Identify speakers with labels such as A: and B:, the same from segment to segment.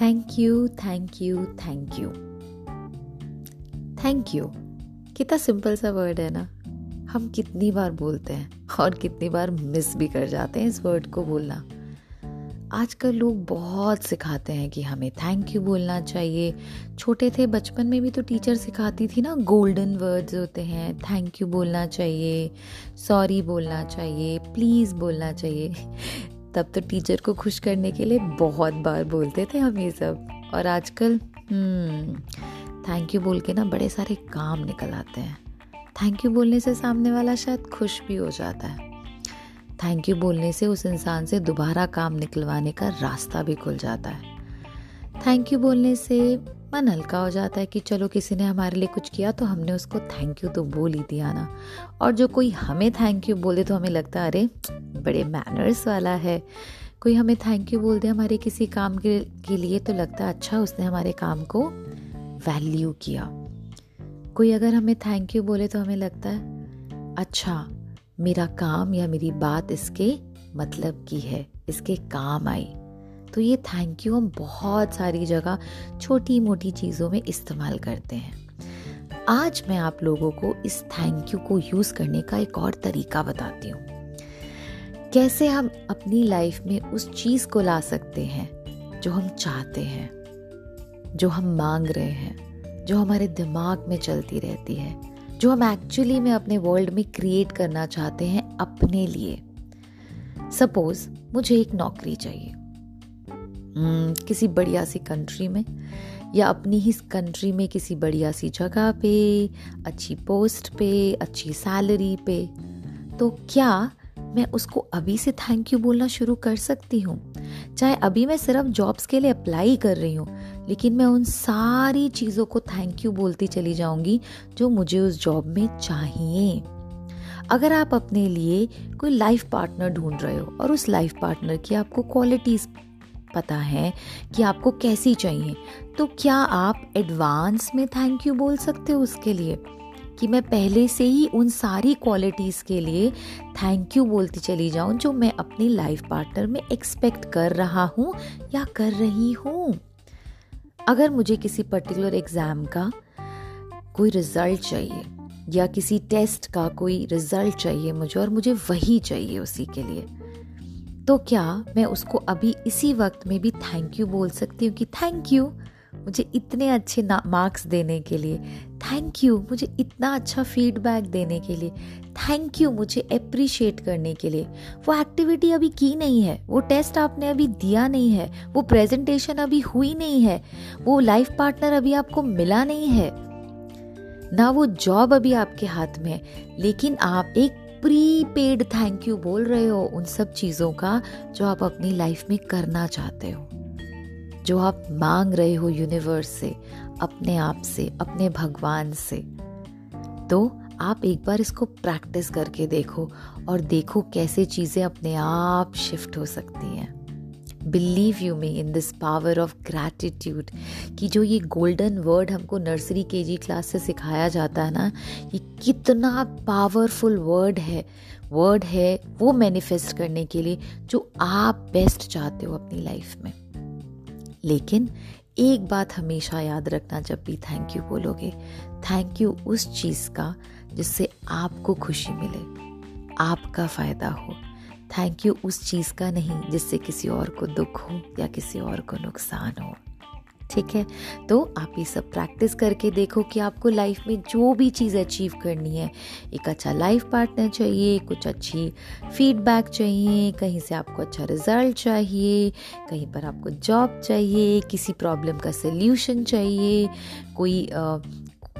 A: Thank you thank you thank you thank you कितना simple सा word है ना। हम कितनी बार बोलते हैं और कितनी बार मिस भी कर जाते हैं इस वर्ड को बोलना। आजकल लोग बहुत सिखाते हैं कि हमें थैंक यू बोलना चाहिए। छोटे थे, बचपन में भी तो टीचर सिखाती थी ना गोल्डन वर्ड्स होते हैं। थैंक यू बोलना चाहिए सॉरी बोलना चाहिए प्लीज़ बोलना चाहिए। तब तो टीचर को खुश करने के लिए बहुत बार बोलते थे हम ये सब। और आजकल थैंक hmm, यू बोल के ना बड़े सारे काम निकल आते हैं। थैंक यू बोलने से सामने वाला शायद खुश भी हो जाता है। थैंक यू बोलने से उस इंसान से दोबारा काम निकलवाने का रास्ता भी खुल जाता है। थैंक यू बोलने से मन हल्का हो जाता है कि चलो किसी ने हमारे लिए कुछ किया तो हमने उसको थैंक यू तो बोल ही दिया ना। और जो कोई हमें थैंक यू बोले तो हमें लगता है अरे बड़े मैनर्स वाला है। कोई हमें थैंक यू बोल दे हमारे किसी काम के, के लिए तो लगता है अच्छा उसने हमारे काम को वैल्यू किया। कोई अगर हमें थैंक यू बोले तो हमें लगता है अच्छा मेरा काम या मेरी बात इसके मतलब की है इसके काम आई। तो ये थैंक यू हम बहुत सारी जगह छोटी मोटी चीज़ों में इस्तेमाल करते हैं। आज मैं आप लोगों को इस थैंक यू को यूज़ करने का एक और तरीका बताती हूँ। कैसे हम अपनी लाइफ में उस चीज़ को ला सकते हैं जो हम चाहते हैं, जो हम मांग रहे हैं, जो हमारे दिमाग में चलती रहती है, जो हम एक्चुअली में अपने वर्ल्ड में क्रिएट करना चाहते हैं अपने लिए। सपोज़ मुझे एक नौकरी चाहिए। किसी बढ़िया सी कंट्री में, या अपनी ही कंट्री में किसी बढ़िया सी जगह पे, अच्छी पोस्ट पे, अच्छी सैलरी पे। तो क्या मैं उसको अभी से थैंक यू बोलना शुरू कर सकती हूँ? चाहे अभी मैं सिर्फ़ जॉब्स के लिए अप्लाई कर रही हूँ, लेकिन मैं उन सारी चीज़ों को थैंक यू बोलती चली जाऊँगी जो मुझे उस जॉब में चाहिए। अगर आप अपने लिए कोई लाइफ पार्टनर ढूंढ रहे हो और उस लाइफ पार्टनर की आपको क्वालिटीज पता है कि आपको कैसी चाहिए। तो क्या आप एडवांस में थैंक यू बोल सकते हो उसके लिए? कि मैं पहले से ही उन सारी क्वालिटीज़ के लिए थैंक यू बोलती चली जाऊँ जो मैं अपनी लाइफ पार्टनर में एक्सपेक्ट कर रहा हूँ या कर रही हूँ। अगर मुझे किसी पर्टिकुलर एग्ज़ाम का कोई रिज़ल्ट चाहिए या किसी टेस्ट का कोई रिज़ल्ट चाहिए मुझे और मुझे वही चाहिए उसी के लिए तो क्या मैं उसको अभी इसी वक्त में भी थैंक यू बोल सकती हूँ कि थैंक यू मुझे इतने अच्छे मार्क्स देने के लिए थैंक यू मुझे इतना अच्छा फीडबैक देने के लिए थैंक यू मुझे अप्रिशिएट करने के लिए। वो एक्टिविटी अभी की नहीं है, वो टेस्ट आपने अभी दिया नहीं है, वो प्रेजेंटेशन अभी हुई नहीं है, वो लाइफ पार्टनर अभी आपको मिला नहीं है। ना वो जॉब अभी आपके हाथ में है, लेकिन आप एक प्री पेड थैंक यू बोल रहे हो उन सब चीज़ों का जो आप अपनी लाइफ में करना चाहते हो। जो आप मांग रहे हो यूनिवर्स से, अपने आप से, अपने भगवान से। तो आप एक बार इसको प्रैक्टिस करके देखो और देखो कैसे चीज़ें अपने आप शिफ्ट हो सकती हैं। Believe you me in this power of gratitude कि जो ये गोल्डन वर्ड हमको नर्सरी के जी क्लास से सिखाया जाता है ना, ये कितना पावरफुल वर्ड है वर्ड है वो मैनिफेस्ट करने के लिए जो आप बेस्ट चाहते हो अपनी लाइफ में। लेकिन एक बात हमेशा याद रखना जब भी थैंक यू बोलोगे थैंक यू उस चीज़ का जिससे आपको खुशी मिले, आपका फ़ायदा हो। थैंक यू उस चीज़ का नहीं, जिससे किसी और को दुख हो या किसी और को नुकसान हो। ठीक है? तो आप ये सब प्रैक्टिस करके देखो कि आपको लाइफ में जो भी चीज़ अचीव करनी है, एक अच्छा लाइफ पार्टनर चाहिए, कुछ अच्छी फीडबैक चाहिए, कहीं से आपको अच्छा रिज़ल्ट चाहिए, कहीं पर आपको जॉब चाहिए, किसी प्रॉब्लम का सल्यूशन चाहिए, कोई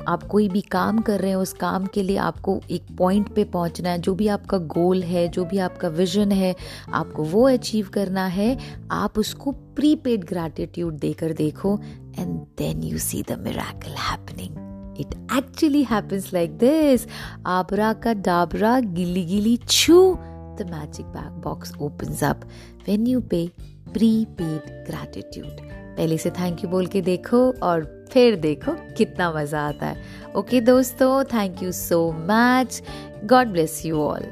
A: आप कोई भी काम कर रहे हैं, उस काम के लिए आपको एक पॉइंट पे पहुँचना है, जो भी आपका गोल है, जो भी आपका विजन है, आपको वो अचीव करना है, आप उसको प्रीपेड ग्रैटिट्यूड देकर देखो and then you see the miracle happening it actually happens like this आबरा का डाबरा गिली गिली छू the magic bag box opens up when you pay, prepaid gratitude. पहले से थैंक यू बोल के देखो और फिर देखो कितना मज़ा आता है। ओके दोस्तों thank you so much God bless you all